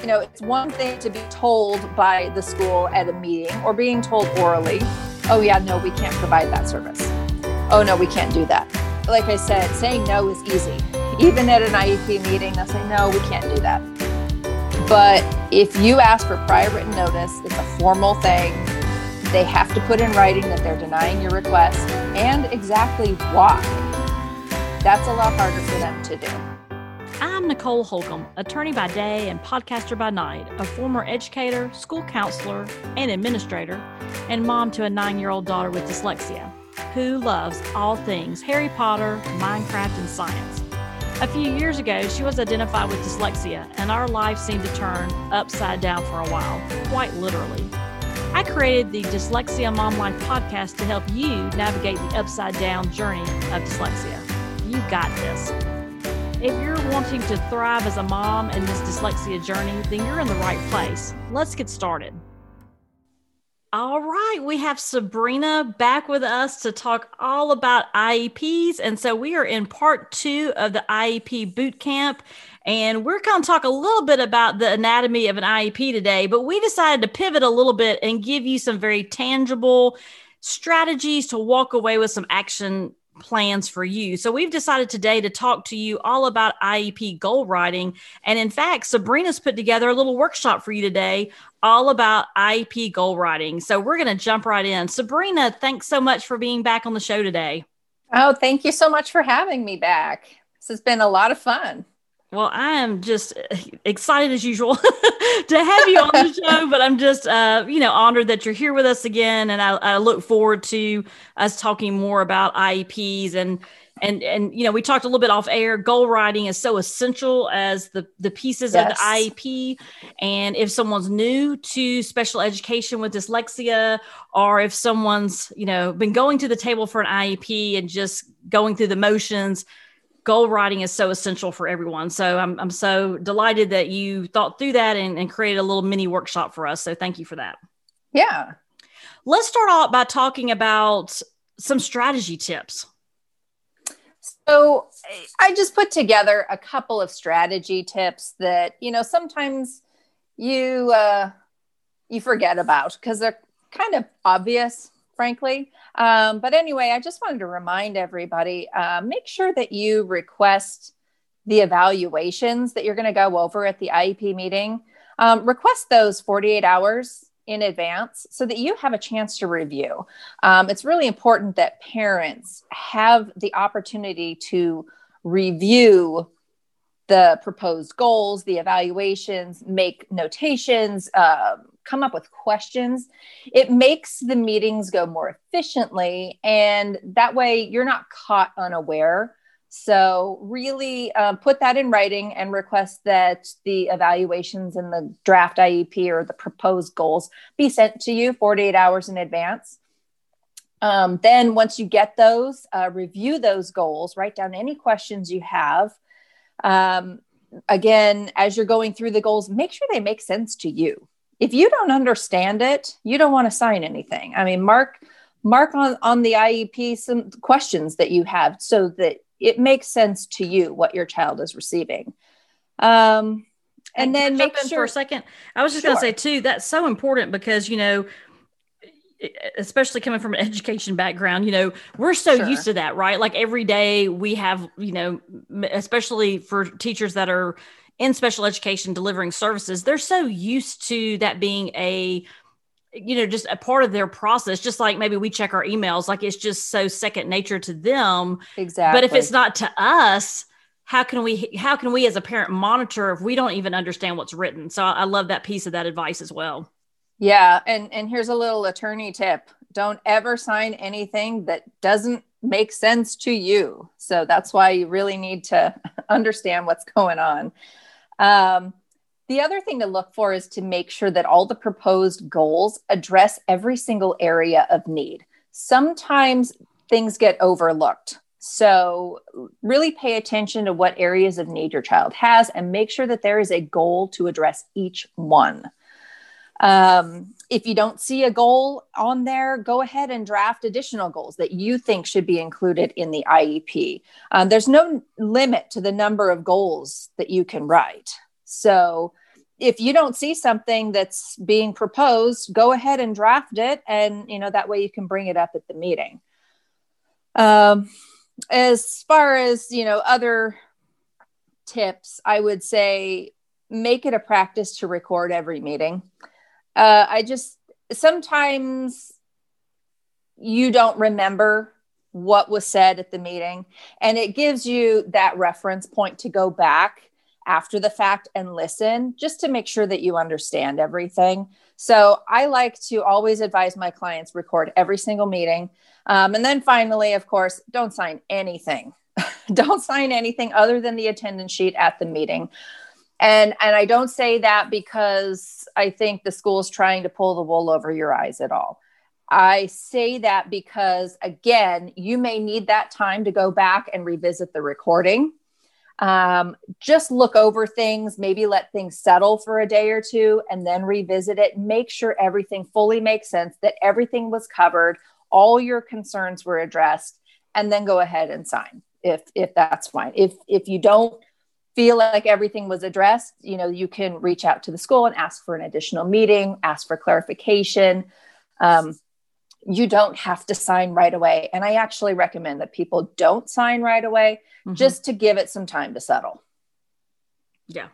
You know, it's one thing to be told by the school at a meeting or being told orally, oh, yeah, no, we can't provide that service. Oh, no, we can't do that. Like I said, saying no is easy. Even at an IEP meeting, they'll say, no, we can't do that. But if you ask for prior written notice, it's a formal thing. They have to put in writing that they're denying your request and exactly why. That's a lot harder for them to do. I'm Nicole Holcomb, attorney by day and podcaster by night, a former educator, school counselor, and administrator, and mom to a nine year old daughter with dyslexia, who loves all things Harry Potter, Minecraft, and science. A few years ago, she was identified with dyslexia, and our life seemed to turn upside down for a while, quite literally. I created the Dyslexia Mom Life podcast to help you navigate the upside down journey of dyslexia. You got this. If you're wanting to thrive as a mom in this dyslexia journey, then you're in the right place. Let's get started. All right, we have Sabrina back with us to talk all about IEPs. And so we are in part two of the IEP boot camp. And we're going to talk a little bit about the anatomy of an IEP today, but we decided to pivot a little bit and give you some very tangible strategies to walk away with some action plans for you. So we've decided today to talk to you all about IEP goal writing. And in fact, Sabrina's put together a little workshop for you today all about IEP goal writing. So we're going to jump right in. Sabrina, thanks so much for being back on the show today. Oh, thank you so much for having me back. This has been a lot of fun. Well, I am just excited as usual to have you on the show, but I'm just, uh, you know, honored that you're here with us again, and I, I, look forward to us talking more about IEPs and and and you know, we talked a little bit off air. Goal writing is so essential as the the pieces yes. of the IEP, and if someone's new to special education with dyslexia, or if someone's you know been going to the table for an IEP and just going through the motions goal writing is so essential for everyone. So I'm, I'm so delighted that you thought through that and, and created a little mini workshop for us. So thank you for that. Yeah. Let's start off by talking about some strategy tips. So I just put together a couple of strategy tips that, you know, sometimes you uh, you forget about because they're kind of obvious frankly. Um, but anyway, I just wanted to remind everybody uh, make sure that you request the evaluations that you're going to go over at the IEP meeting. Um, request those 48 hours in advance so that you have a chance to review. Um, it's really important that parents have the opportunity to review the proposed goals, the evaluations, make notations, uh, come up with questions. It makes the meetings go more efficiently, and that way you're not caught unaware. So, really uh, put that in writing and request that the evaluations and the draft IEP or the proposed goals be sent to you 48 hours in advance. Um, then, once you get those, uh, review those goals, write down any questions you have. Um, again, as you're going through the goals, make sure they make sense to you if you don't understand it, you don't want to sign anything. I mean, mark mark on on the IEP some questions that you have so that it makes sense to you what your child is receiving. Um, and, and then make sure for a second. I was just sure. going to say too that's so important because you know especially coming from an education background, you know, we're so sure. used to that, right? Like every day we have, you know, especially for teachers that are in special education delivering services, they're so used to that being a you know just a part of their process just like maybe we check our emails like it's just so second nature to them. Exactly but if it's not to us how can we how can we as a parent monitor if we don't even understand what's written? So i love that piece of that advice as well. Yeah and and here's a little attorney tip. Don't ever sign anything that doesn't make sense to you. So that's why you really need to understand what's going on um, the other thing to look for is to make sure that all the proposed goals address every single area of need. Sometimes things get overlooked. So, really pay attention to what areas of need your child has and make sure that there is a goal to address each one. Um, if you don't see a goal on there, go ahead and draft additional goals that you think should be included in the IEP. Um, there's no limit to the number of goals that you can write. So if you don't see something that's being proposed, go ahead and draft it. And, you know, that way you can bring it up at the meeting. Um, as far as, you know, other tips, I would say make it a practice to record every meeting. Uh, I just sometimes you don't remember what was said at the meeting, and it gives you that reference point to go back after the fact and listen just to make sure that you understand everything. So I like to always advise my clients record every single meeting. Um, and then finally, of course, don't sign anything. don't sign anything other than the attendance sheet at the meeting. And and I don't say that because I think the school is trying to pull the wool over your eyes at all. I say that because again, you may need that time to go back and revisit the recording. Um, just look over things, maybe let things settle for a day or two and then revisit it. Make sure everything fully makes sense, that everything was covered, all your concerns were addressed, and then go ahead and sign if if that's fine. If if you don't feel like everything was addressed, you know, you can reach out to the school and ask for an additional meeting, ask for clarification. Um, you don't have to sign right away. And I actually recommend that people don't sign right away mm-hmm. just to give it some time to settle. Yeah.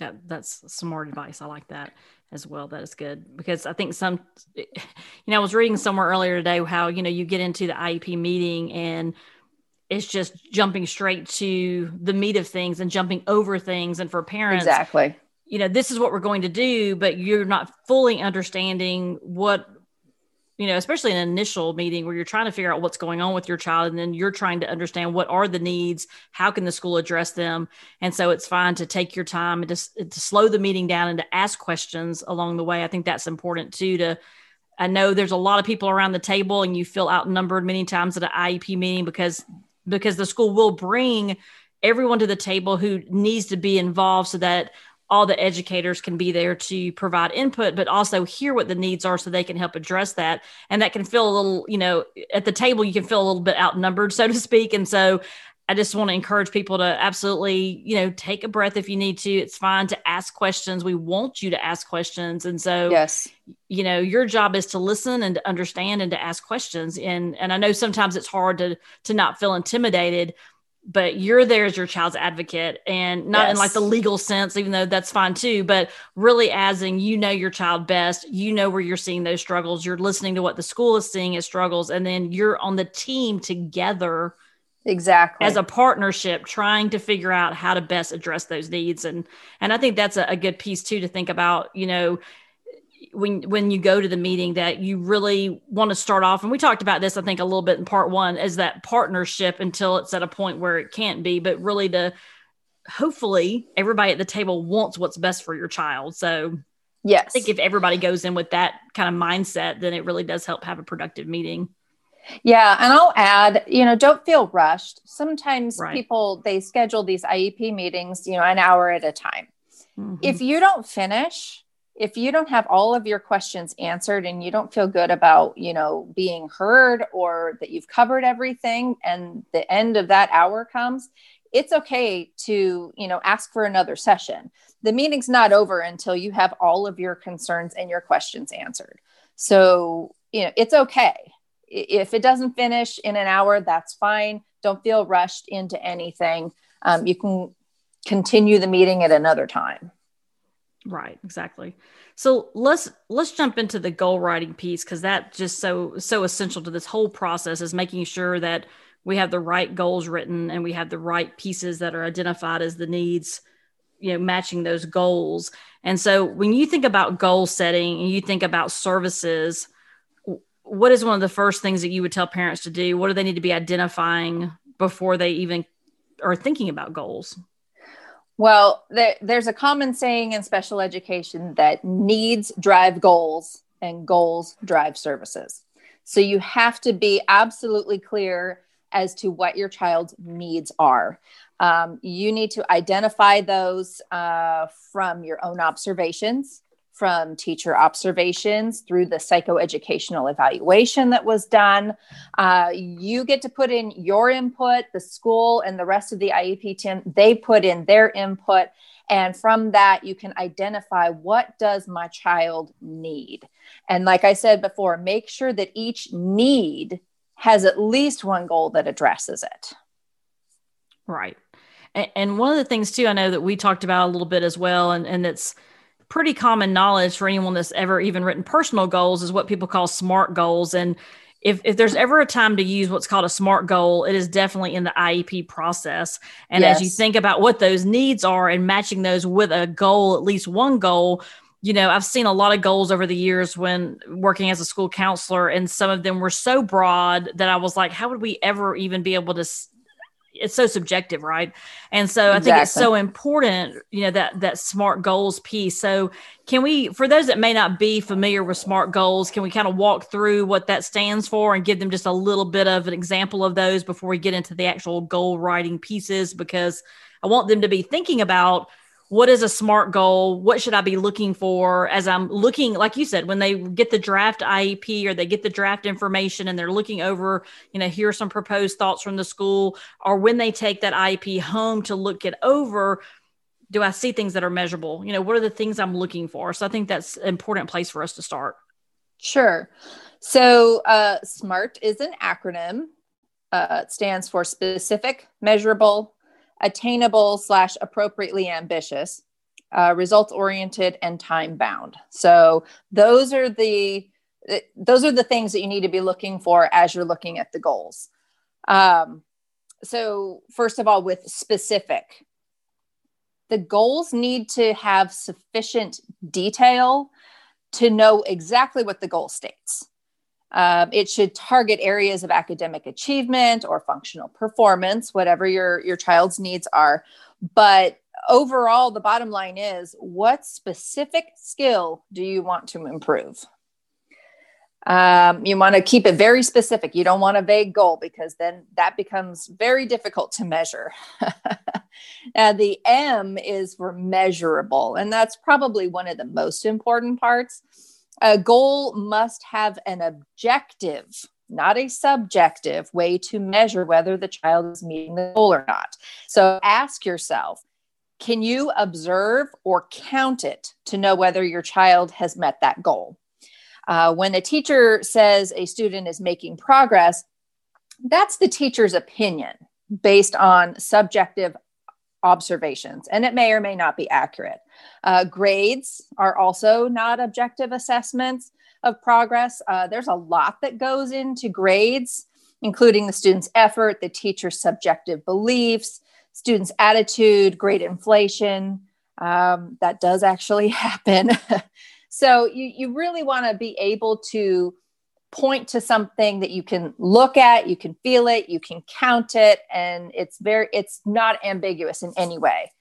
Yeah, that's some more advice. I like that as well. That is good because I think some, you know, I was reading somewhere earlier today how, you know, you get into the IEP meeting and it's just jumping straight to the meat of things and jumping over things. And for parents, exactly, you know, this is what we're going to do, but you're not fully understanding what, you know, especially an initial meeting where you're trying to figure out what's going on with your child. And then you're trying to understand what are the needs, how can the school address them. And so it's fine to take your time and to, to slow the meeting down and to ask questions along the way. I think that's important too, to, I know there's a lot of people around the table and you feel outnumbered many times at an IEP meeting because because the school will bring everyone to the table who needs to be involved so that all the educators can be there to provide input but also hear what the needs are so they can help address that. And that can feel a little you know at the table you can feel a little bit outnumbered so to speak. And so I just want to encourage people to absolutely, you know, take a breath if you need to. It's fine to ask questions. We want you to ask questions. And so, yes, you know, your job is to listen and to understand and to ask questions. And and I know sometimes it's hard to to not feel intimidated, but you're there as your child's advocate and not yes. in like the legal sense, even though that's fine too, but really as in you know your child best, you know where you're seeing those struggles, you're listening to what the school is seeing as struggles, and then you're on the team together exactly. As a partnership trying to figure out how to best address those needs. And and i think that's a, a, good piece too to think about you know when when you go to the meeting that you really want to start off. And we talked about this i think a little bit in part one is that partnership until it's at a point where it can't be but really to hopefully everybody at the table wants what's best for your child. So yes. i think if everybody goes in with that kind of mindset then it really does help have a productive meeting yeah, and I'll add, you know, don't feel rushed. Sometimes right. people they schedule these IEP meetings, you know, an hour at a time. Mm-hmm. If you don't finish, if you don't have all of your questions answered and you don't feel good about, you know, being heard or that you've covered everything and the end of that hour comes, it's okay to, you know, ask for another session. The meeting's not over until you have all of your concerns and your questions answered. So, you know, it's okay if it doesn't finish in an hour, that's fine. Don't feel rushed into anything. Um, you can continue the meeting at another time. Right, exactly. So let's let's jump into the goal writing piece because that just so so essential to this whole process is making sure that we have the right goals written and we have the right pieces that are identified as the needs you know matching those goals and so when you think about goal setting and you think about services what is one of the first things that you would tell parents to do? What do they need to be identifying before they even are thinking about goals? Well, there, there's a common saying in special education that needs drive goals and goals drive services. So you have to be absolutely clear as to what your child's needs are. Um, you need to identify those uh, from your own observations, from teacher observations through the psychoeducational evaluation that was done. Uh, you get to put in your input, the school and the rest of the IEP team, they put in their input. And from that, you can identify what does my child need. And like I said before, make sure that each need has at least one goal that addresses it. Right. And one of the things too, I know that we talked about a little bit as well, and, and it's pretty common knowledge for anyone that's ever even written personal goals is what people call SMART goals. And if, if there's ever a time to use what's called a SMART goal, it is definitely in the IEP process. And yes. as you think about what those needs are and matching those with a goal, at least one goal, you know, I've seen a lot of goals over the years when working as a school counselor, and some of them were so broad that I was like, how would we ever even be able to it's so subjective right? And so i think it's so important you know that that smart goals piece. So can we for those that may not be familiar with smart goals can we kind of walk through what that stands for and give them just a little bit of an example of those before we get into the actual goal writing pieces? Because i want them to be thinking about what is a smart goal? What should i be looking for as i'm looking like you said when they get the draft iep or they get the draft information and they're looking over you know here are some proposed thoughts from the school or when they take that iep home to look it over do i see things that are measurable? You know what are the things i'm looking for? So i think that's an important place for us to start. Sure. So uh, smart is an acronym uh, it stands for specific measurable attainable slash appropriately ambitious, uh, results oriented, and time bound. So those are the those are the things that you need to be looking for as you're looking at the goals. Um, so first of all, with specific, the goals need to have sufficient detail to know exactly what the goal states. Um, it should target areas of academic achievement or functional performance, whatever your, your child's needs are. But overall, the bottom line is what specific skill do you want to improve? Um, you want to keep it very specific. You don't want a vague goal because then that becomes very difficult to measure. now, the M is for measurable, and that's probably one of the most important parts a goal must have an objective, not a subjective way to measure whether the child is meeting the goal or not. So ask yourself can you observe or count it to know whether your child has met that goal? Uh, when a teacher says a student is making progress, that's the teacher's opinion based on subjective observations, and it may or may not be accurate. Uh, grades are also not objective assessments of progress. Uh, there's a lot that goes into grades, including the student's effort, the teacher's subjective beliefs, student's attitude, grade inflation. Um, that does actually happen. so you, you really want to be able to point to something that you can look at you can feel it you can count it and it's very it's not ambiguous in any way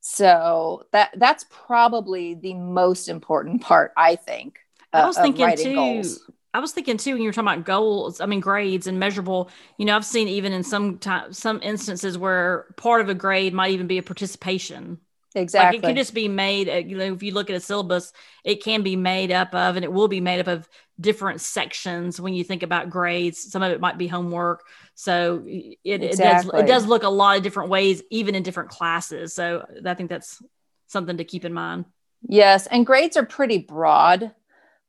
so that that's probably the most important part i think uh, i was thinking too goals. I was thinking too when you were talking about goals, I mean grades and measurable. You know, I've seen even in some time, some instances where part of a grade might even be a participation. Exactly. Like it can just be made. Uh, you know, if you look at a syllabus, it can be made up of, and it will be made up of different sections. When you think about grades, some of it might be homework. So it, exactly. it does it does look a lot of different ways, even in different classes. So I think that's something to keep in mind. Yes, and grades are pretty broad.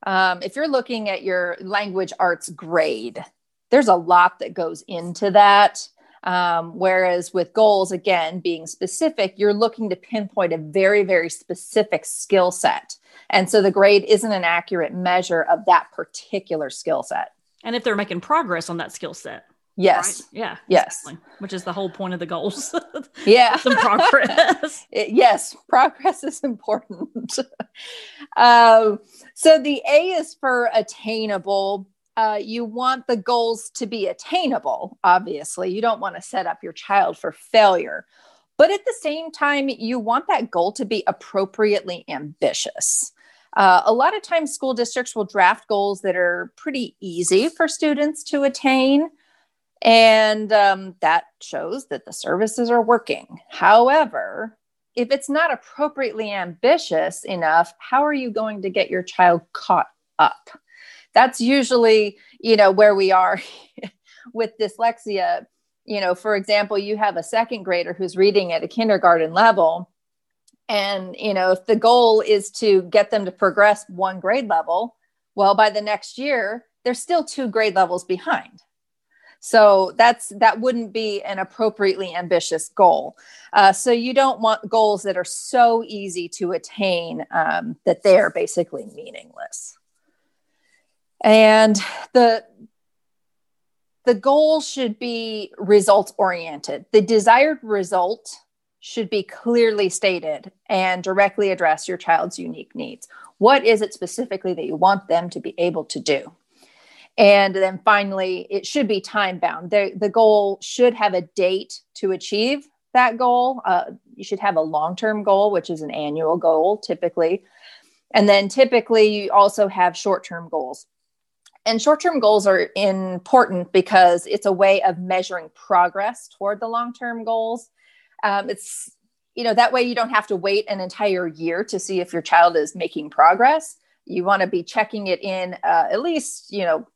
Um, if you're looking at your language arts grade, there's a lot that goes into that. Um, whereas with goals, again, being specific, you're looking to pinpoint a very, very specific skill set. And so the grade isn't an accurate measure of that particular skill set. And if they're making progress on that skill set. Yes. Right? Yeah. Yes. Exactly. Which is the whole point of the goals. yeah. Some progress. yes. Progress is important. um, so the A is for attainable uh, you want the goals to be attainable, obviously. You don't want to set up your child for failure. But at the same time, you want that goal to be appropriately ambitious. Uh, a lot of times, school districts will draft goals that are pretty easy for students to attain. And um, that shows that the services are working. However, if it's not appropriately ambitious enough, how are you going to get your child caught up? That's usually, you know, where we are with dyslexia. You know, for example, you have a second grader who's reading at a kindergarten level. And, you know, if the goal is to get them to progress one grade level, well, by the next year, they're still two grade levels behind so that's that wouldn't be an appropriately ambitious goal. Uh, so you don't want goals that are so easy to attain um, that they are basically meaningless. And the the goal should be results oriented. The desired result should be clearly stated and directly address your child's unique needs. What is it specifically that you want them to be able to do? And then finally, it should be time bound. The, the goal should have a date to achieve that goal. Uh, you should have a long term goal, which is an annual goal typically. And then typically, you also have short term goals. And short term goals are important because it's a way of measuring progress toward the long term goals. Um, it's, you know, that way you don't have to wait an entire year to see if your child is making progress. You want to be checking it in uh, at least, you know,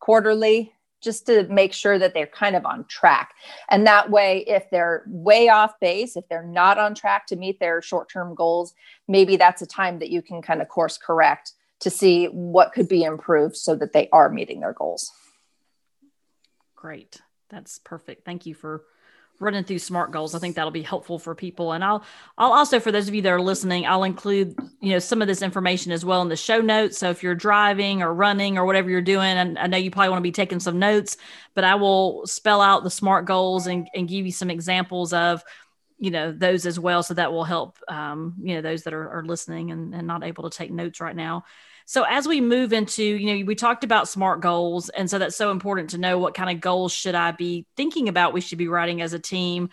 quarterly just to make sure that they're kind of on track. And that way, if they're way off base, if they're not on track to meet their short term goals, maybe that's a time that you can kind of course correct to see what could be improved so that they are meeting their goals. Great. That's perfect. Thank you for running through smart goals i think that'll be helpful for people and i'll i'll also for those of you that are listening i'll include you know some of this information as well in the show notes so if you're driving or running or whatever you're doing and i know you probably want to be taking some notes but i will spell out the smart goals and, and give you some examples of you know those as well so that will help um, you know those that are, are listening and, and not able to take notes right now so as we move into, you know, we talked about smart goals. And so that's so important to know what kind of goals should I be thinking about we should be writing as a team.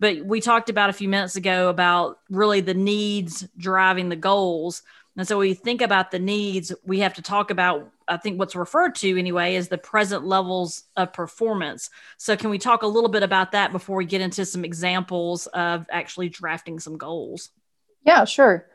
But we talked about a few minutes ago about really the needs driving the goals. And so when we think about the needs, we have to talk about, I think what's referred to anyway, is the present levels of performance. So can we talk a little bit about that before we get into some examples of actually drafting some goals? Yeah, sure.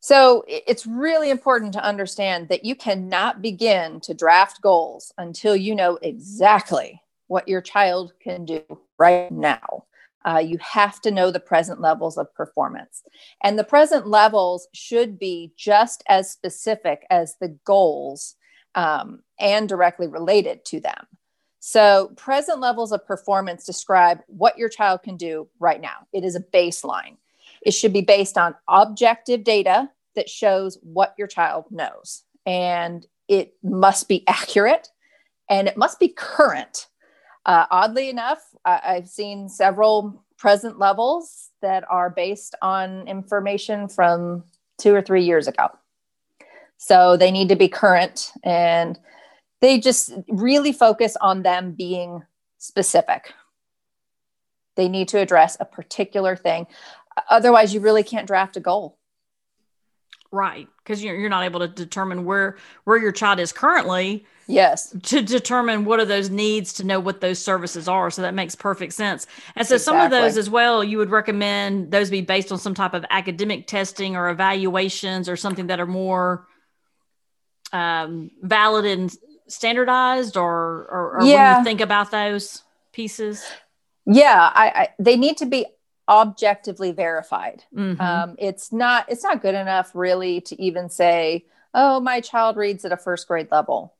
So it's really important to understand that you cannot begin to draft goals until you know exactly what your child can do right now. Uh, you have to know the present levels of performance. And the present levels should be just as specific as the goals um, and directly related to them. So, present levels of performance describe what your child can do right now. It is a baseline. It should be based on objective data that shows what your child knows. And it must be accurate and it must be current. Uh, oddly enough, I- I've seen several present levels that are based on information from two or three years ago. So they need to be current and they just really focus on them being specific. They need to address a particular thing. Otherwise, you really can't draft a goal. Right, because you're you're not able to determine where where your child is currently. Yes. To determine what are those needs to know what those services are. So that makes perfect sense. And so exactly. some of those as well, you would recommend those be based on some type of academic testing or evaluations or something that are more um, valid and standardized or, or, or yeah. when you think about those pieces? Yeah, I, I, they need to be objectively verified. Mm-hmm. Um, it's not it's not good enough really to even say, "Oh, my child reads at a first grade level."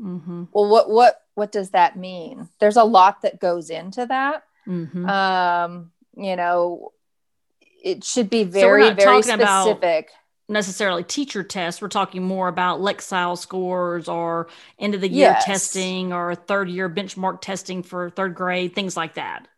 Mm-hmm. Well, what what what does that mean? There's a lot that goes into that. Mm-hmm. Um, you know, it should be very so very specific. necessarily teacher tests. We're talking more about Lexile scores or end of the year yes. testing or third year benchmark testing for third grade, things like that.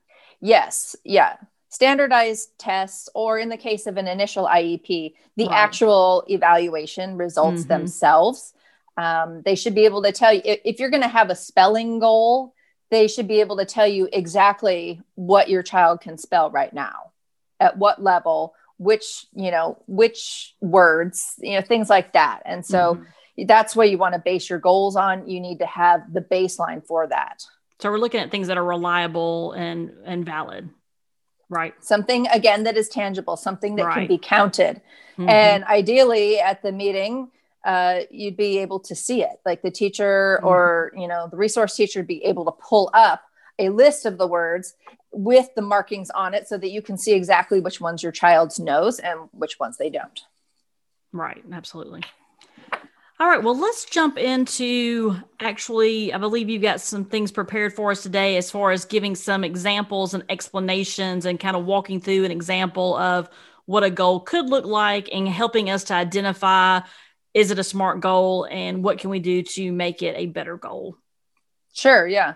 Yes. Yeah standardized tests, or in the case of an initial IEP, the right. actual evaluation results mm-hmm. themselves. Um, they should be able to tell you if you're going to have a spelling goal, they should be able to tell you exactly what your child can spell right now, at what level, which, you know, which words, you know, things like that. And so mm-hmm. that's what you want to base your goals on. You need to have the baseline for that. So we're looking at things that are reliable and and valid. Right. Something again that is tangible, something that Right. can be counted. Mhm. And ideally at the meeting, uh, you'd be able to see it. Like the teacher Mhm. or, you know, the resource teacher would be able to pull up a list of the words with the markings on it so that you can see exactly which ones your child knows and which ones they don't. Right, absolutely. All right, well, let's jump into actually, I believe you've got some things prepared for us today as far as giving some examples and explanations and kind of walking through an example of what a goal could look like and helping us to identify is it a smart goal and what can we do to make it a better goal? Sure, yeah.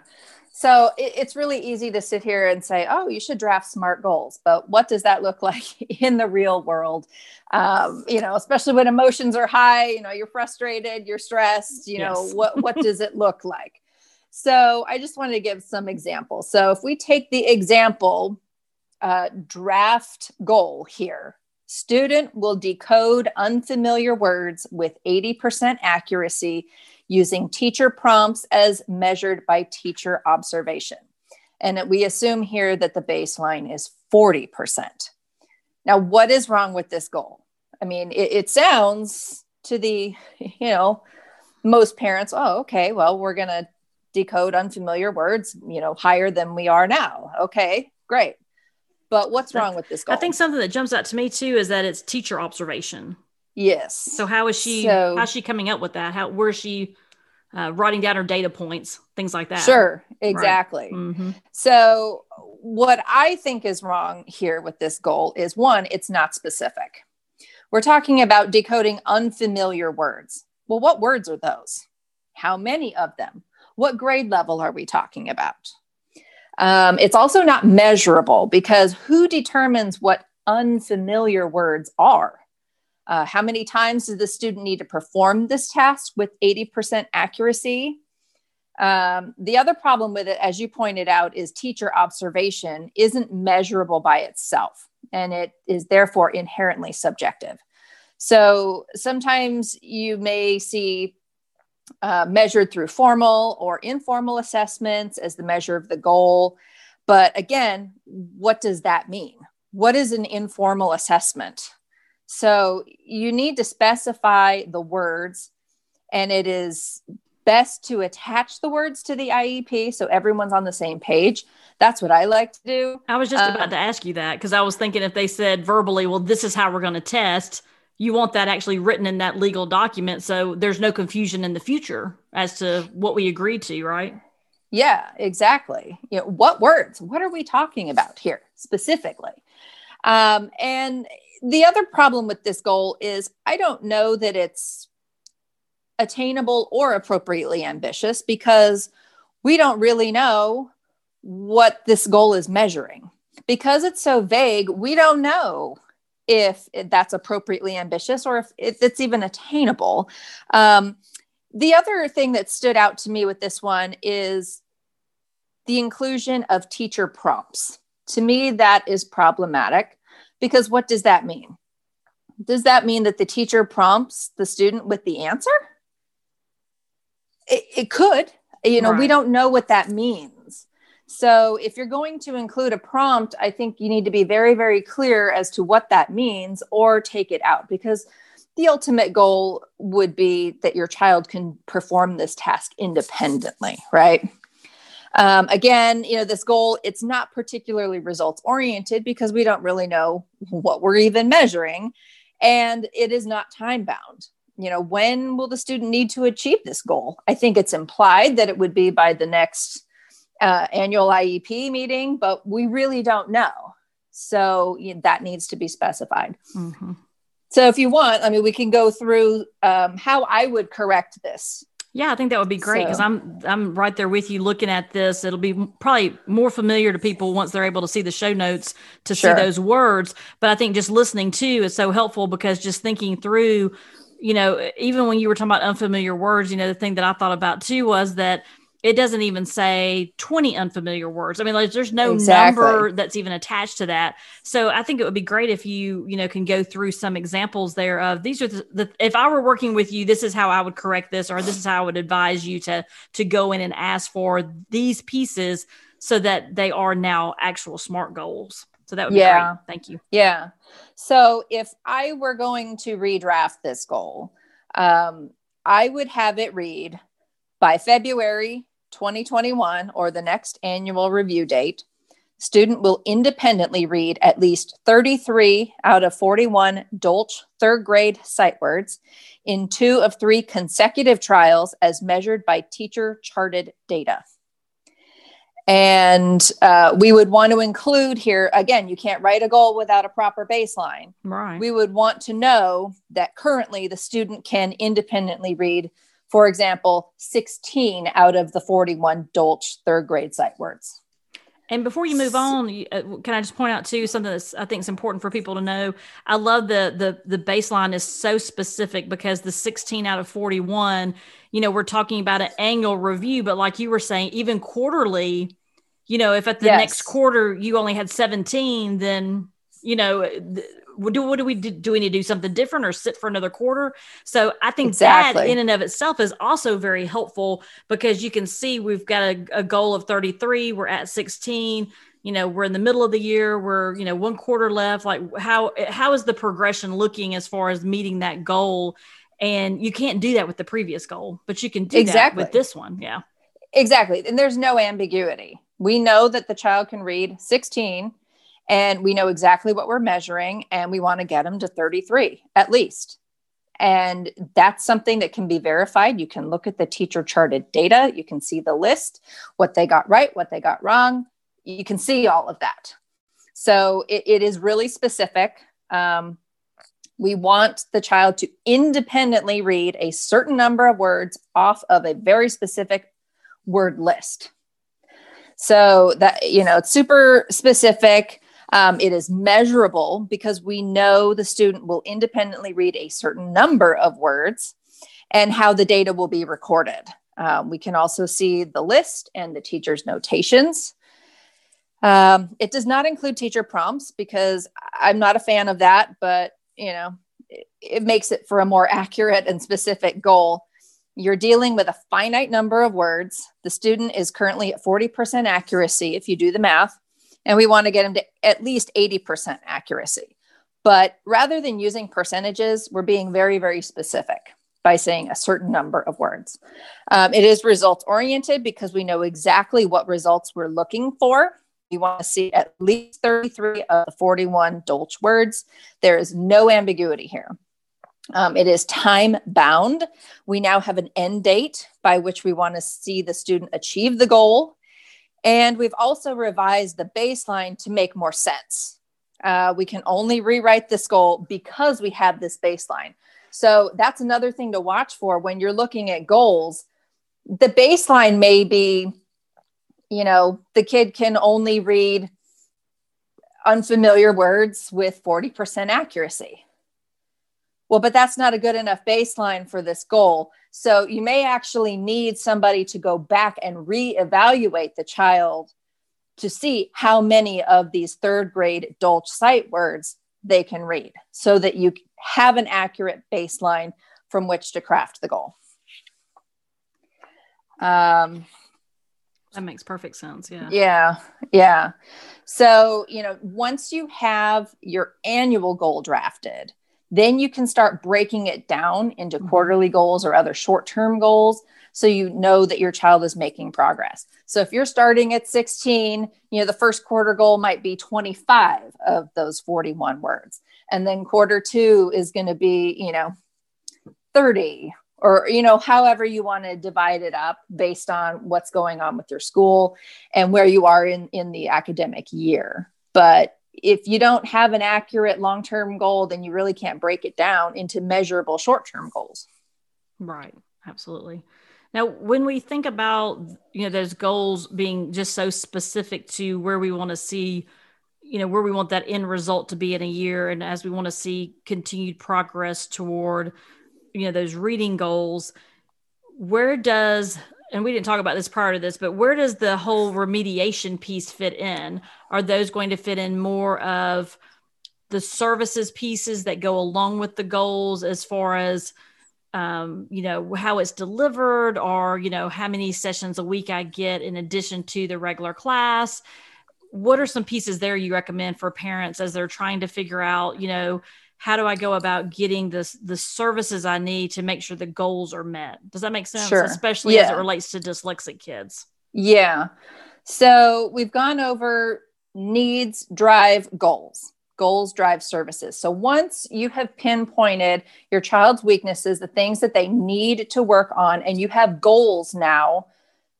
So it, it's really easy to sit here and say, oh, you should draft smart goals. But what does that look like in the real world? Um, you know, especially when emotions are high, you know, you're frustrated, you're stressed, you know, what, what does it look like? So I just wanted to give some examples. So if we take the example uh, draft goal here, student will decode unfamiliar words with 80% accuracy using teacher prompts as measured by teacher observation. And we assume here that the baseline is 40%. Now, what is wrong with this goal? I mean, it, it sounds to the, you know, most parents, oh, okay, well, we're going to decode unfamiliar words, you know, higher than we are now. Okay, great. But what's wrong with this goal? I think something that jumps out to me too is that it's teacher observation. Yes. So how is she? So- how's she coming up with that? How where is she uh, writing down her data points, things like that? Sure, exactly. hmm So, what I think is wrong here with this goal is one, it's not specific. We're talking about decoding unfamiliar words. Well, what words are those? How many of them? What grade level are we talking about? Um, it's also not measurable because who determines what unfamiliar words are? Uh, how many times does the student need to perform this task with 80% accuracy? Um, the other problem with it, as you pointed out, is teacher observation isn't measurable by itself, and it is therefore inherently subjective. So sometimes you may see uh, measured through formal or informal assessments as the measure of the goal. But again, what does that mean? What is an informal assessment? So you need to specify the words, and it is best to attach the words to the IEP so everyone's on the same page. That's what I like to do. I was just Um, about to ask you that because I was thinking if they said verbally, well, this is how we're going to test, you want that actually written in that legal document so there's no confusion in the future as to what we agreed to, right? Yeah, exactly. You know, what words? What are we talking about here specifically? Um, and the other problem with this goal is I don't know that it's attainable or appropriately ambitious because we don't really know what this goal is measuring. Because it's so vague, we don't know if that's appropriately ambitious or if it's even attainable. Um, the other thing that stood out to me with this one is the inclusion of teacher prompts. To me, that is problematic because what does that mean? Does that mean that the teacher prompts the student with the answer? It, it could. You know, we don't know what that means. So, if you're going to include a prompt, I think you need to be very, very clear as to what that means or take it out because the ultimate goal would be that your child can perform this task independently, right? Um, again, you know, this goal, it's not particularly results oriented because we don't really know what we're even measuring. And it is not time bound. You know, when will the student need to achieve this goal? I think it's implied that it would be by the next uh, annual IEP meeting, but we really don't know. So you know, that needs to be specified. hmm So if you want, I mean, we can go through um, how I would correct this. Yeah, I think that would be great because So- I'm I'm right there with you looking at this. It'll be probably more familiar to people once they're able to see the show notes to Sure. see those words. But I think just listening to is so helpful because just thinking through, you know, even when you were talking about unfamiliar words, you know, the thing that I thought about too was that it doesn't even say 20 unfamiliar words. I mean, like there's no Exactly. number that's even attached to that. So I think it would be great if you, you know, can go through some examples there of these are the, the if I were working with you, this is how I would correct this, or this is how I would advise you to to go in and ask for these pieces so that they are now actual smart goals. So that would be yeah. great. Thank you. Yeah. So if I were going to redraft this goal, um, I would have it read by February 2021 or the next annual review date. Student will independently read at least 33 out of 41 Dolch third grade sight words in two of three consecutive trials as measured by teacher charted data. And uh, we would want to include here again, you can't write a goal without a proper baseline. Right. We would want to know that currently the student can independently read, for example, 16 out of the 41 Dolch third grade sight words. And before you move on, uh, can I just point out too something that I think is important for people to know? I love the the the baseline is so specific because the 16 out of 41, you know, we're talking about an annual review, but like you were saying, even quarterly, you know, if at the yes. next quarter you only had 17, then you know, do what do we do? Do we need to do something different or sit for another quarter? So I think exactly. that in and of itself is also very helpful because you can see we've got a, a goal of 33, we're at 16 you know we're in the middle of the year we're you know one quarter left like how how is the progression looking as far as meeting that goal and you can't do that with the previous goal but you can do exactly. that with this one yeah exactly and there's no ambiguity we know that the child can read 16 and we know exactly what we're measuring and we want to get them to 33 at least. And that's something that can be verified. You can look at the teacher charted data. You can see the list what they got right what they got wrong. You can see all of that. So it, it is really specific. Um, we want the child to independently read a certain number of words off of a very specific word list. So that you know it's super specific um, it is measurable because we know the student will independently read a certain number of words and how the data will be recorded. Um, we can also see the list and the teacher's notations. Um, it does not include teacher prompts because I'm not a fan of that, but you know, it, it makes it for a more accurate and specific goal. You're dealing with a finite number of words. The student is currently at 40% accuracy if you do the math and we want to get them to at least 80% accuracy. But rather than using percentages, we're being very, very specific by saying a certain number of words. Um, it is results oriented because we know exactly what results we're looking for. We want to see at least 33 of the 41 Dolch words. There is no ambiguity here. Um, it is time bound. We now have an end date by which we want to see the student achieve the goal and we've also revised the baseline to make more sense. Uh, we can only rewrite this goal because we have this baseline. So that's another thing to watch for when you're looking at goals. The baseline may be, you know, the kid can only read unfamiliar words with 40% accuracy. Well, but that's not a good enough baseline for this goal. So you may actually need somebody to go back and reevaluate the child to see how many of these third grade Dolch sight words they can read so that you have an accurate baseline from which to craft the goal. Um, that makes perfect sense. Yeah. Yeah. Yeah. So, you know, once you have your annual goal drafted, then you can start breaking it down into mm-hmm. quarterly goals or other short term goals so you know that your child is making progress. So if you're starting at 16, you know, the first quarter goal might be 25 of those 41 words. And then quarter two is going to be, you know, 30 or you know however you want to divide it up based on what's going on with your school and where you are in in the academic year but if you don't have an accurate long term goal, then you really can't break it down into measurable short term goals. Right. Absolutely. Now, when we think about you know those goals being just so specific to where we want to see, you know, where we want that end result to be in a year, and as we want to see continued progress toward, you know, those reading goals, where does and we didn't talk about this prior to this, but where does the whole remediation piece fit in? Are those going to fit in more of the services pieces that go along with the goals as far as um, you know how it's delivered or you know how many sessions a week i get in addition to the regular class what are some pieces there you recommend for parents as they're trying to figure out, you know, how do I go about getting this the services I need to make sure the goals are met? Does that make sense? Sure. Especially yeah. as it relates to dyslexic kids. Yeah. So we've gone over needs drive goals. Goals drive services. So once you have pinpointed your child's weaknesses, the things that they need to work on, and you have goals now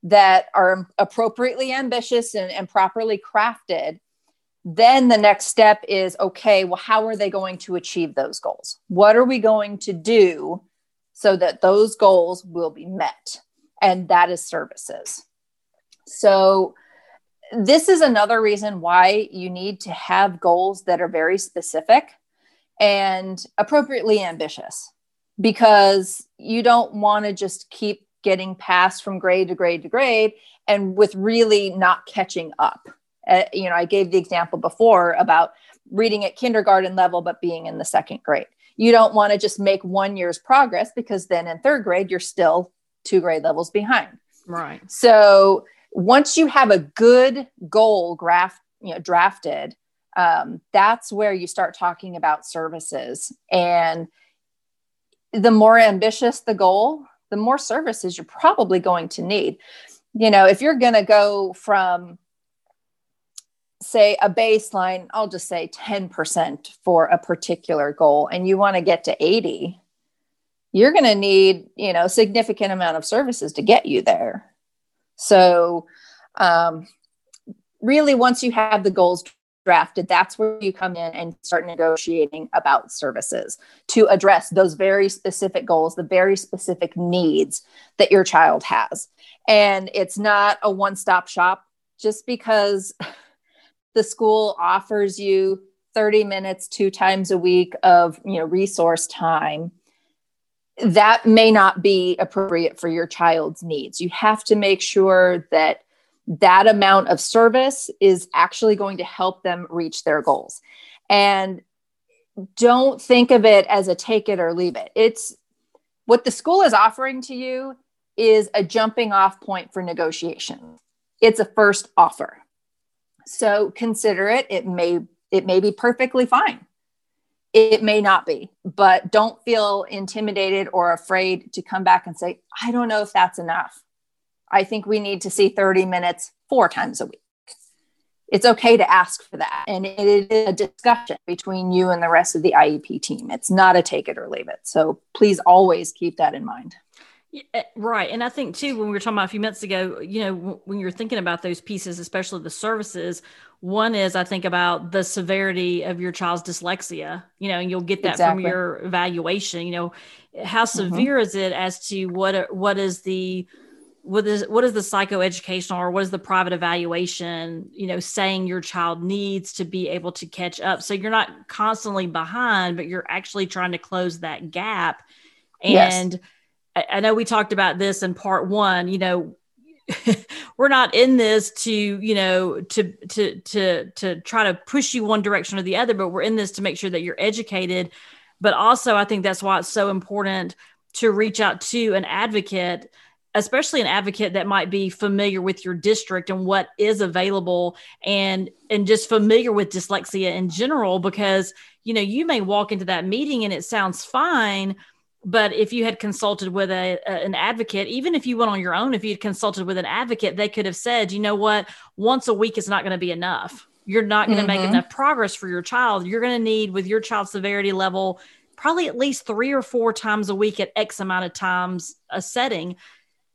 that are appropriately ambitious and, and properly crafted, then the next step is okay, well, how are they going to achieve those goals? What are we going to do so that those goals will be met? And that is services. So, this is another reason why you need to have goals that are very specific and appropriately ambitious because you don't want to just keep getting passed from grade to grade to grade and with really not catching up uh, you know, I gave the example before about reading at kindergarten level, but being in the second grade. You don't want to just make one year's progress because then in third grade, you're still two grade levels behind. Right. So once you have a good goal graph, you know, drafted, um, that's where you start talking about services. And the more ambitious the goal, the more services you're probably going to need. You know, if you're going to go from say a baseline, I'll just say 10% for a particular goal, and you want to get to 80, you're going to need, you know, significant amount of services to get you there. So, um, really, once you have the goals drafted, that's where you come in and start negotiating about services to address those very specific goals, the very specific needs that your child has. And it's not a one stop shop just because the school offers you 30 minutes two times a week of you know resource time that may not be appropriate for your child's needs. You have to make sure that that amount of service is actually going to help them reach their goals. And don't think of it as a take it or leave it. It's what the school is offering to you is a jumping off point for negotiation. It's a first offer so consider it. It may it may be perfectly fine. It may not be, but don't feel intimidated or afraid to come back and say, I don't know if that's enough. I think we need to see 30 minutes four times a week. It's okay to ask for that. And it is a discussion between you and the rest of the IEP team. It's not a take it or leave it. So please always keep that in mind. Yeah, eh, right. And I think too, when we were talking about a few minutes ago, you know, when you're thinking about those pieces, especially the services, one is I think about the severity of your child's dyslexia, you know, and you'll get that exactly. from your evaluation, you know, how mm-hmm. severe mm-hmm. is it as to what, what is the, what is what is the psychoeducational or what is the private evaluation you know saying your child needs to be able to catch up so you're not constantly behind but you're actually trying to close that gap and yes I, know we talked about this in part one, you know, we're not in this to you know to to to to try to push you one direction or the other but we're in this to make sure that you're educated. But also i think that's why it's so important to reach out to an advocate especially an advocate that might be familiar with your district and what is available and and just familiar with dyslexia in general because you know you may walk into that meeting and it sounds fine but if you had consulted with a, a, an advocate even if you went on your own if you had consulted with an advocate they could have said you know what? Once a week is not going to be enough. You're not going to mm-hmm. make enough progress for your child. You're going to need with your child's severity level probably at least three or four times a week at x amount of times a setting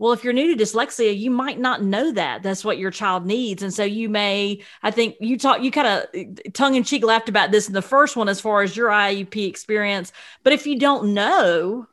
well, if you're new to dyslexia, you might not know that that's what your child needs. And so you may, I think you talk, you kind of tongue in cheek laughed about this in the first one as far as your IEP experience. But if you don't know,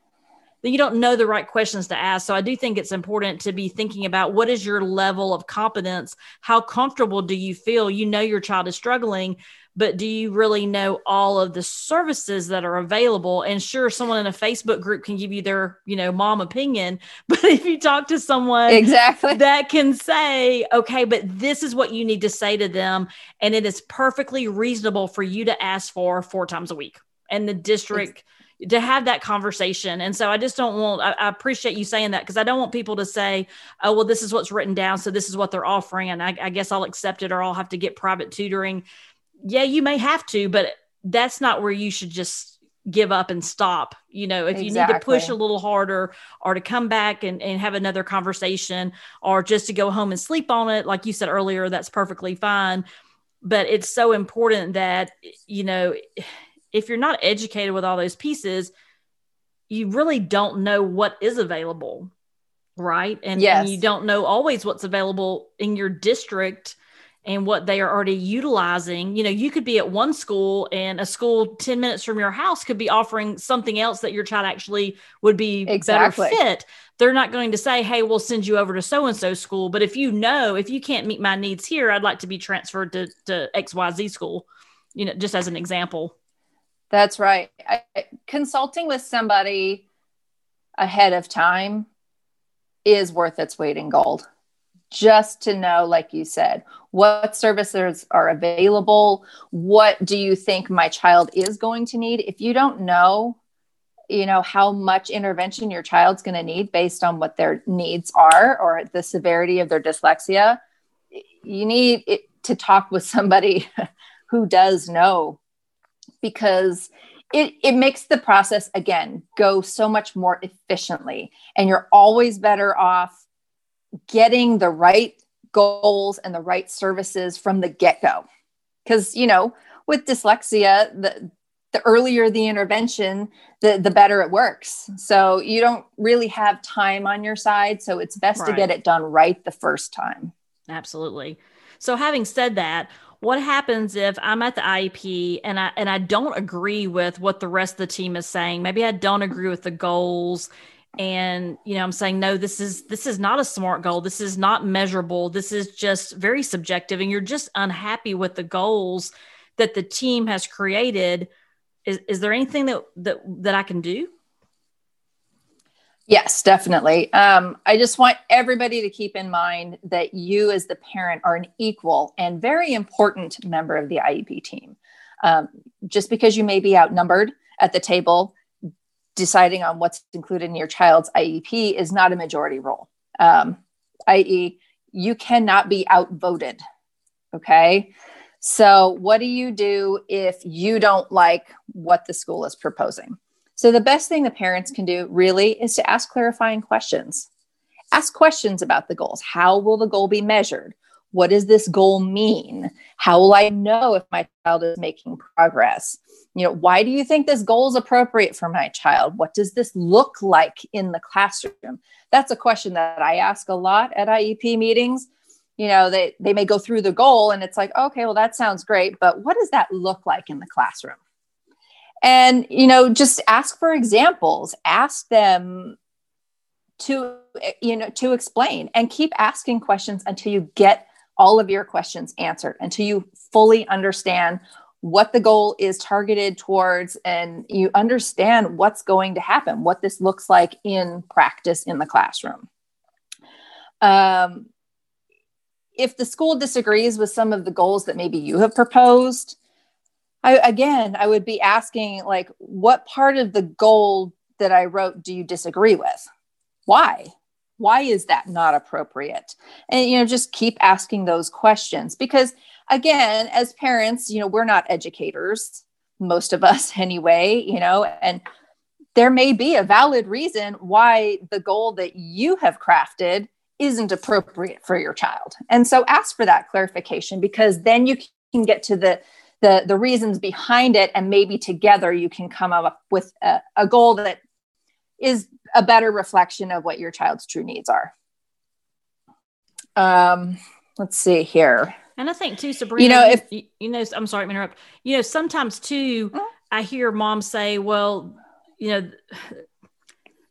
then you don't know the right questions to ask. So I do think it's important to be thinking about what is your level of competence? How comfortable do you feel? You know your child is struggling, but do you really know all of the services that are available and sure someone in a facebook group can give you their you know mom opinion but if you talk to someone exactly that can say okay but this is what you need to say to them and it is perfectly reasonable for you to ask for four times a week and the district to have that conversation. And so I just don't want, I, I appreciate you saying that because I don't want people to say, oh, well, this is what's written down. So this is what they're offering. And I, I guess I'll accept it or I'll have to get private tutoring. Yeah, you may have to, but that's not where you should just give up and stop. You know, if exactly. you need to push a little harder or to come back and, and have another conversation or just to go home and sleep on it, like you said earlier, that's perfectly fine. But it's so important that, you know, if you're not educated with all those pieces, you really don't know what is available. Right. And, yes. and you don't know always what's available in your district and what they are already utilizing. You know, you could be at one school and a school 10 minutes from your house could be offering something else that your child actually would be exactly. better fit. They're not going to say, hey, we'll send you over to so and so school. But if you know, if you can't meet my needs here, I'd like to be transferred to, to XYZ school, you know, just as an example. That's right. I, consulting with somebody ahead of time is worth its weight in gold just to know, like you said, what services are available. What do you think my child is going to need? If you don't know, you know, how much intervention your child's going to need based on what their needs are or the severity of their dyslexia, you need to talk with somebody who does know because it, it makes the process again go so much more efficiently and you're always better off getting the right goals and the right services from the get-go because you know with dyslexia the the earlier the intervention the the better it works so you don't really have time on your side so it's best right. to get it done right the first time absolutely so having said that what happens if I'm at the IEP and I and I don't agree with what the rest of the team is saying? Maybe I don't agree with the goals and you know i'm saying no this is this is not a smart goal. This is not measurable. This is just very subjective and you're just unhappy with the goals that the team has created. Is, is there anything that that that i can do? Yes definitely. Um, i just want everybody to keep in mind that you as the parent are an equal and very important member of the iep team. Um, just because you may be outnumbered at the table deciding on what's included in your child's IEP is not a majority role, um, i.e., you cannot be outvoted. Okay. So, what do you do if you don't like what the school is proposing? So, the best thing the parents can do really is to ask clarifying questions. Ask questions about the goals. How will the goal be measured? What does this goal mean? How will I know if my child is making progress? You know, why do you think this goal is appropriate for my child? What does this look like in the classroom? That's a question that I ask a lot at IEP meetings. You know, they, they may go through the goal and it's like, okay, well, that sounds great, but what does that look like in the classroom? And, you know, just ask for examples, ask them to, you know, to explain and keep asking questions until you get all of your questions answered until you fully understand what the goal is targeted towards and you understand what's going to happen, what this looks like in practice in the classroom. Um, if the school disagrees with some of the goals that maybe you have proposed, I, again, I would be asking, like, what part of the goal that I wrote do you disagree with? Why? why is that not appropriate and you know just keep asking those questions because again as parents you know we're not educators most of us anyway you know and there may be a valid reason why the goal that you have crafted isn't appropriate for your child and so ask for that clarification because then you can get to the the, the reasons behind it and maybe together you can come up with a, a goal that is a better reflection of what your child's true needs are. Um, let's see here. And I think too, Sabrina, you know, if you, you know, I'm sorry to interrupt. You know, sometimes too, mm-hmm. I hear moms say, well, you know,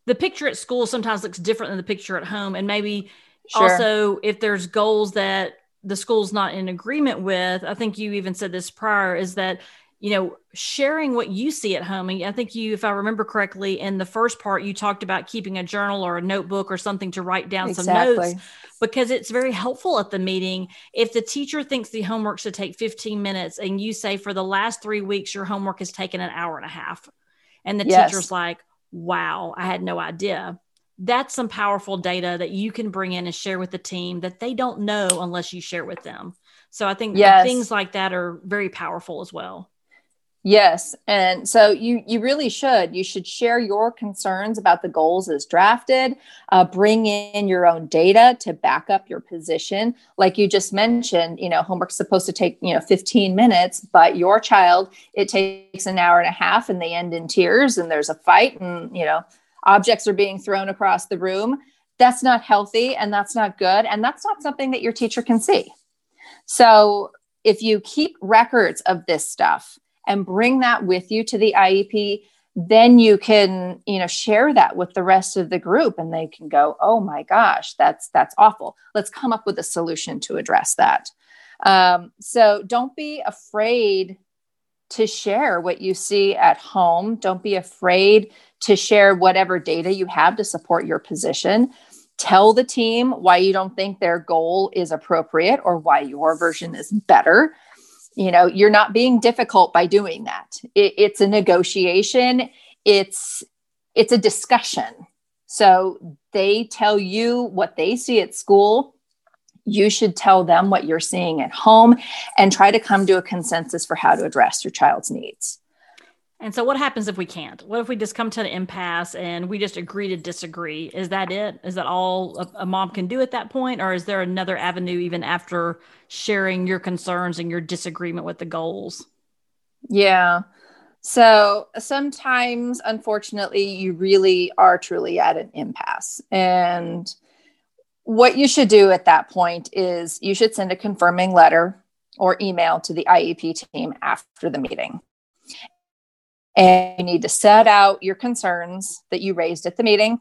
the picture at school sometimes looks different than the picture at home. And maybe sure. also if there's goals that the school's not in agreement with, I think you even said this prior, is that you know, sharing what you see at home. And I think you, if I remember correctly, in the first part, you talked about keeping a journal or a notebook or something to write down exactly. some notes because it's very helpful at the meeting. If the teacher thinks the homework should take 15 minutes and you say for the last three weeks, your homework has taken an hour and a half, and the Yes. teacher's like, wow, I had no idea. That's some powerful data that you can bring in and share with the team that they don't know unless you share with them. So I think Yes. things like that are very powerful as well. Yes, and so you you really should. You should share your concerns about the goals as drafted. Uh, bring in your own data to back up your position. Like you just mentioned, you know, homework's supposed to take you know 15 minutes, but your child it takes an hour and a half, and they end in tears, and there's a fight, and you know, objects are being thrown across the room. That's not healthy, and that's not good, and that's not something that your teacher can see. So if you keep records of this stuff and bring that with you to the IEP, then you can, you know, share that with the rest of the group and they can go, "Oh my gosh, that's that's awful. Let's come up with a solution to address that." Um, so don't be afraid to share what you see at home. Don't be afraid to share whatever data you have to support your position. Tell the team why you don't think their goal is appropriate or why your version is better you know you're not being difficult by doing that. It, it's a negotiation. It's it's a discussion. So they tell you what they see at school. You should tell them what you're seeing at home and try to come to a consensus for how to address your child's needs And so, what happens if we can't? What if we just come to an impasse and we just agree to disagree? Is that it? Is that all a, a mom can do at that point? Or is there another avenue even after sharing your concerns and your disagreement with the goals? Yeah. So sometimes, unfortunately, you really are truly at an impasse. And what you should do at that point is you should send a confirming letter or email to the IEP team after the meeting. And you need to set out your concerns that you raised at the meeting,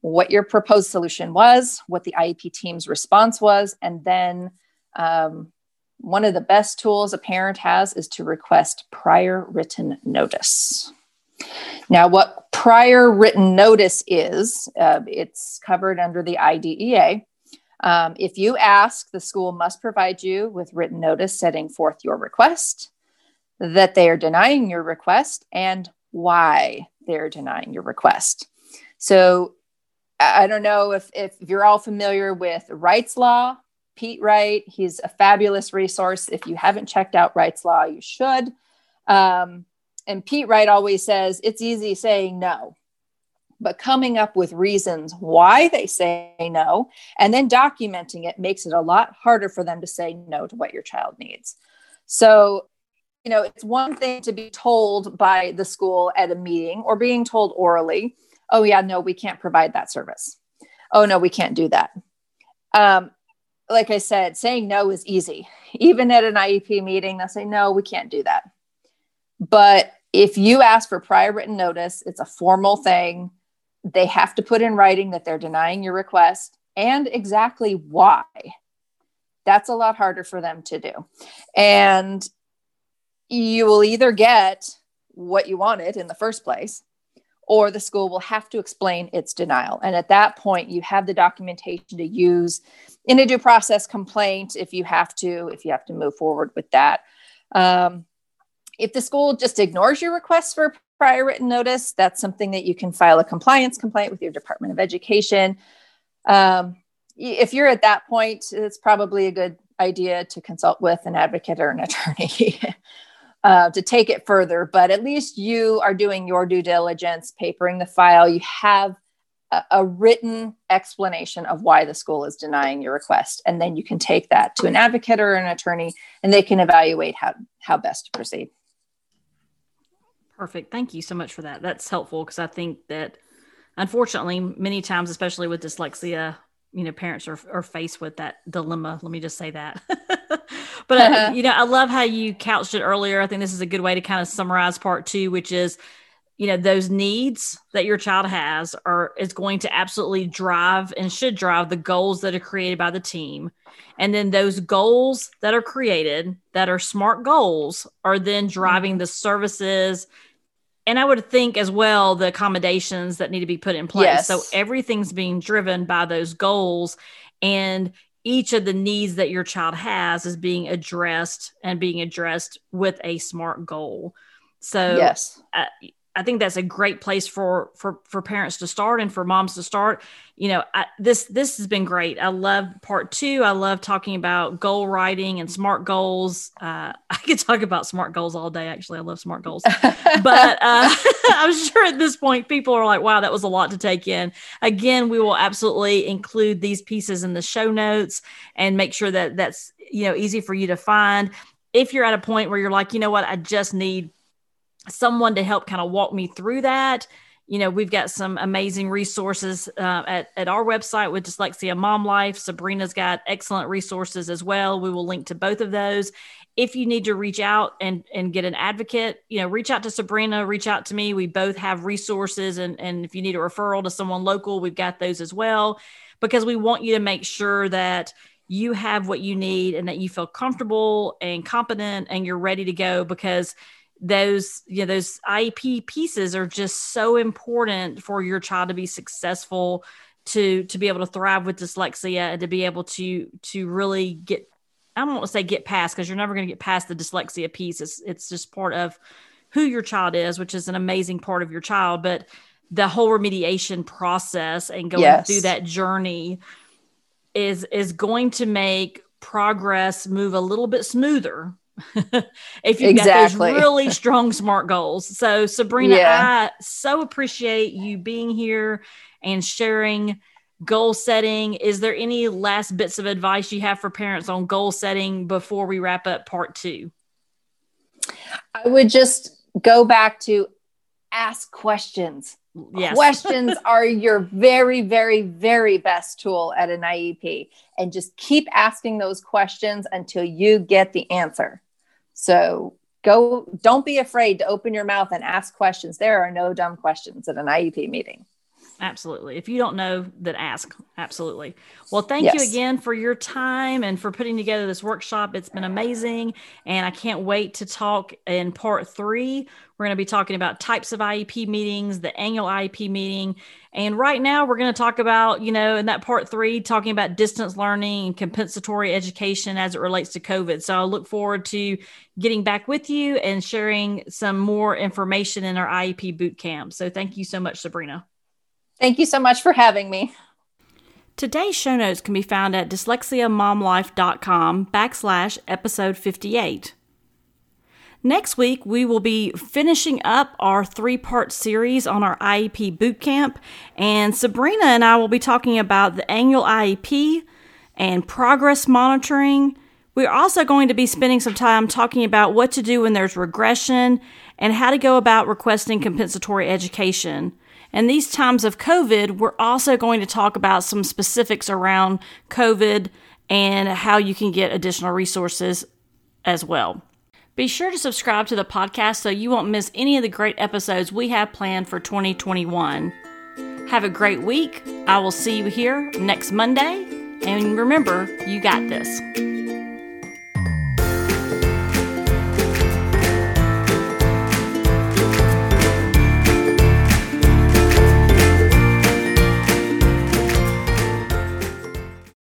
what your proposed solution was, what the IEP team's response was, and then um, one of the best tools a parent has is to request prior written notice. Now, what prior written notice is, uh, it's covered under the IDEA. Um, if you ask, the school must provide you with written notice setting forth your request, that they are denying your request, and why they're denying your request. So, I don't know if, if you're all familiar with Wrightslaw, Pete Wright. He's a fabulous resource. If you haven't checked out Wrightslaw, you should. Um, and Pete Wright always says it's easy saying no, but coming up with reasons why they say no and then documenting it makes it a lot harder for them to say no to what your child needs. So, you know, it's one thing to be told by the school at a meeting or being told orally, oh, yeah, no, we can't provide that service. Oh, no, we can't do that. Um, like I said, saying no is easy. Even at an IEP meeting, they'll say, no, we can't do that. But if you ask for prior written notice, it's a formal thing. They have to put in writing that they're denying your request and exactly why. That's a lot harder for them to do. And you will either get what you wanted in the first place, or the school will have to explain its denial. And at that point, you have the documentation to use in a due process complaint if you have to, if you have to move forward with that. Um, if the school just ignores your request for prior written notice, that's something that you can file a compliance complaint with your Department of Education. Um, if you're at that point, it's probably a good idea to consult with an advocate or an attorney. Uh, to take it further, but at least you are doing your due diligence, papering the file. You have a, a, written explanation of why the school is denying your request, and then you can take that to an advocate or an attorney, and they can evaluate how how best to proceed. Perfect. Thank you so much for that. That's helpful because I think that unfortunately, many times, especially with dyslexia, you know, parents are, are faced with that dilemma. Let me just say that. but, uh, you know, I love how you couched it earlier. I think this is a good way to kind of summarize part two, which is, you know, those needs that your child has are is going to absolutely drive and should drive the goals that are created by the team. And then those goals that are created that are smart goals are then driving the services and I would think as well the accommodations that need to be put in place. Yes. So everything's being driven by those goals, and each of the needs that your child has is being addressed and being addressed with a smart goal. So yes, uh, I think that's a great place for for for parents to start and for moms to start. You know, I, this this has been great. I love part two. I love talking about goal writing and smart goals. Uh, I could talk about smart goals all day. Actually, I love smart goals. but uh, I'm sure at this point people are like, "Wow, that was a lot to take in." Again, we will absolutely include these pieces in the show notes and make sure that that's you know easy for you to find. If you're at a point where you're like, you know what, I just need someone to help kind of walk me through that. You know we've got some amazing resources uh, at, at our website with dyslexia mom life. Sabrina's got excellent resources as well. We will link to both of those. If you need to reach out and and get an advocate you know reach out to sabrina reach out to me. We both have resources and and if you need a referral to someone local we've got those as well. Because we want you to make sure that you have what you need and that you feel comfortable and competent and you're ready to go because those you know those IEP pieces are just so important for your child to be successful to to be able to thrive with dyslexia and to be able to to really get I don't want to say get past because you're never going to get past the dyslexia piece. It's it's just part of who your child is, which is an amazing part of your child, but the whole remediation process and going yes. through that journey is is going to make progress move a little bit smoother if you've exactly. got those really strong smart goals. So Sabrina, yeah. I so appreciate you being here and sharing goal setting. Is there any last bits of advice you have for parents on goal setting before we wrap up part two? I would just go back to ask questions. Yes. Questions are your very, very, very best tool at an IEP. And just keep asking those questions until you get the answer. So go, don't be afraid to open your mouth and ask questions. There are no dumb questions at an IEP meeting. Absolutely. If you don't know, then ask. Absolutely. Well, thank yes. you again for your time and for putting together this workshop. It's been amazing. And I can't wait to talk in part three. We're going to be talking about types of IEP meetings, the annual IEP meeting. And right now, we're going to talk about, you know, in that part three, talking about distance learning and compensatory education as it relates to COVID. So I look forward to getting back with you and sharing some more information in our IEP boot camp. So thank you so much, Sabrina. Thank you so much for having me. Today's show notes can be found at dyslexiamomlife.com backslash episode 58. Next week, we will be finishing up our three part series on our IEP bootcamp, and Sabrina and I will be talking about the annual IEP and progress monitoring. We're also going to be spending some time talking about what to do when there's regression and how to go about requesting compensatory education. And these times of COVID, we're also going to talk about some specifics around COVID and how you can get additional resources as well. Be sure to subscribe to the podcast so you won't miss any of the great episodes we have planned for 2021. Have a great week. I will see you here next Monday. And remember, you got this.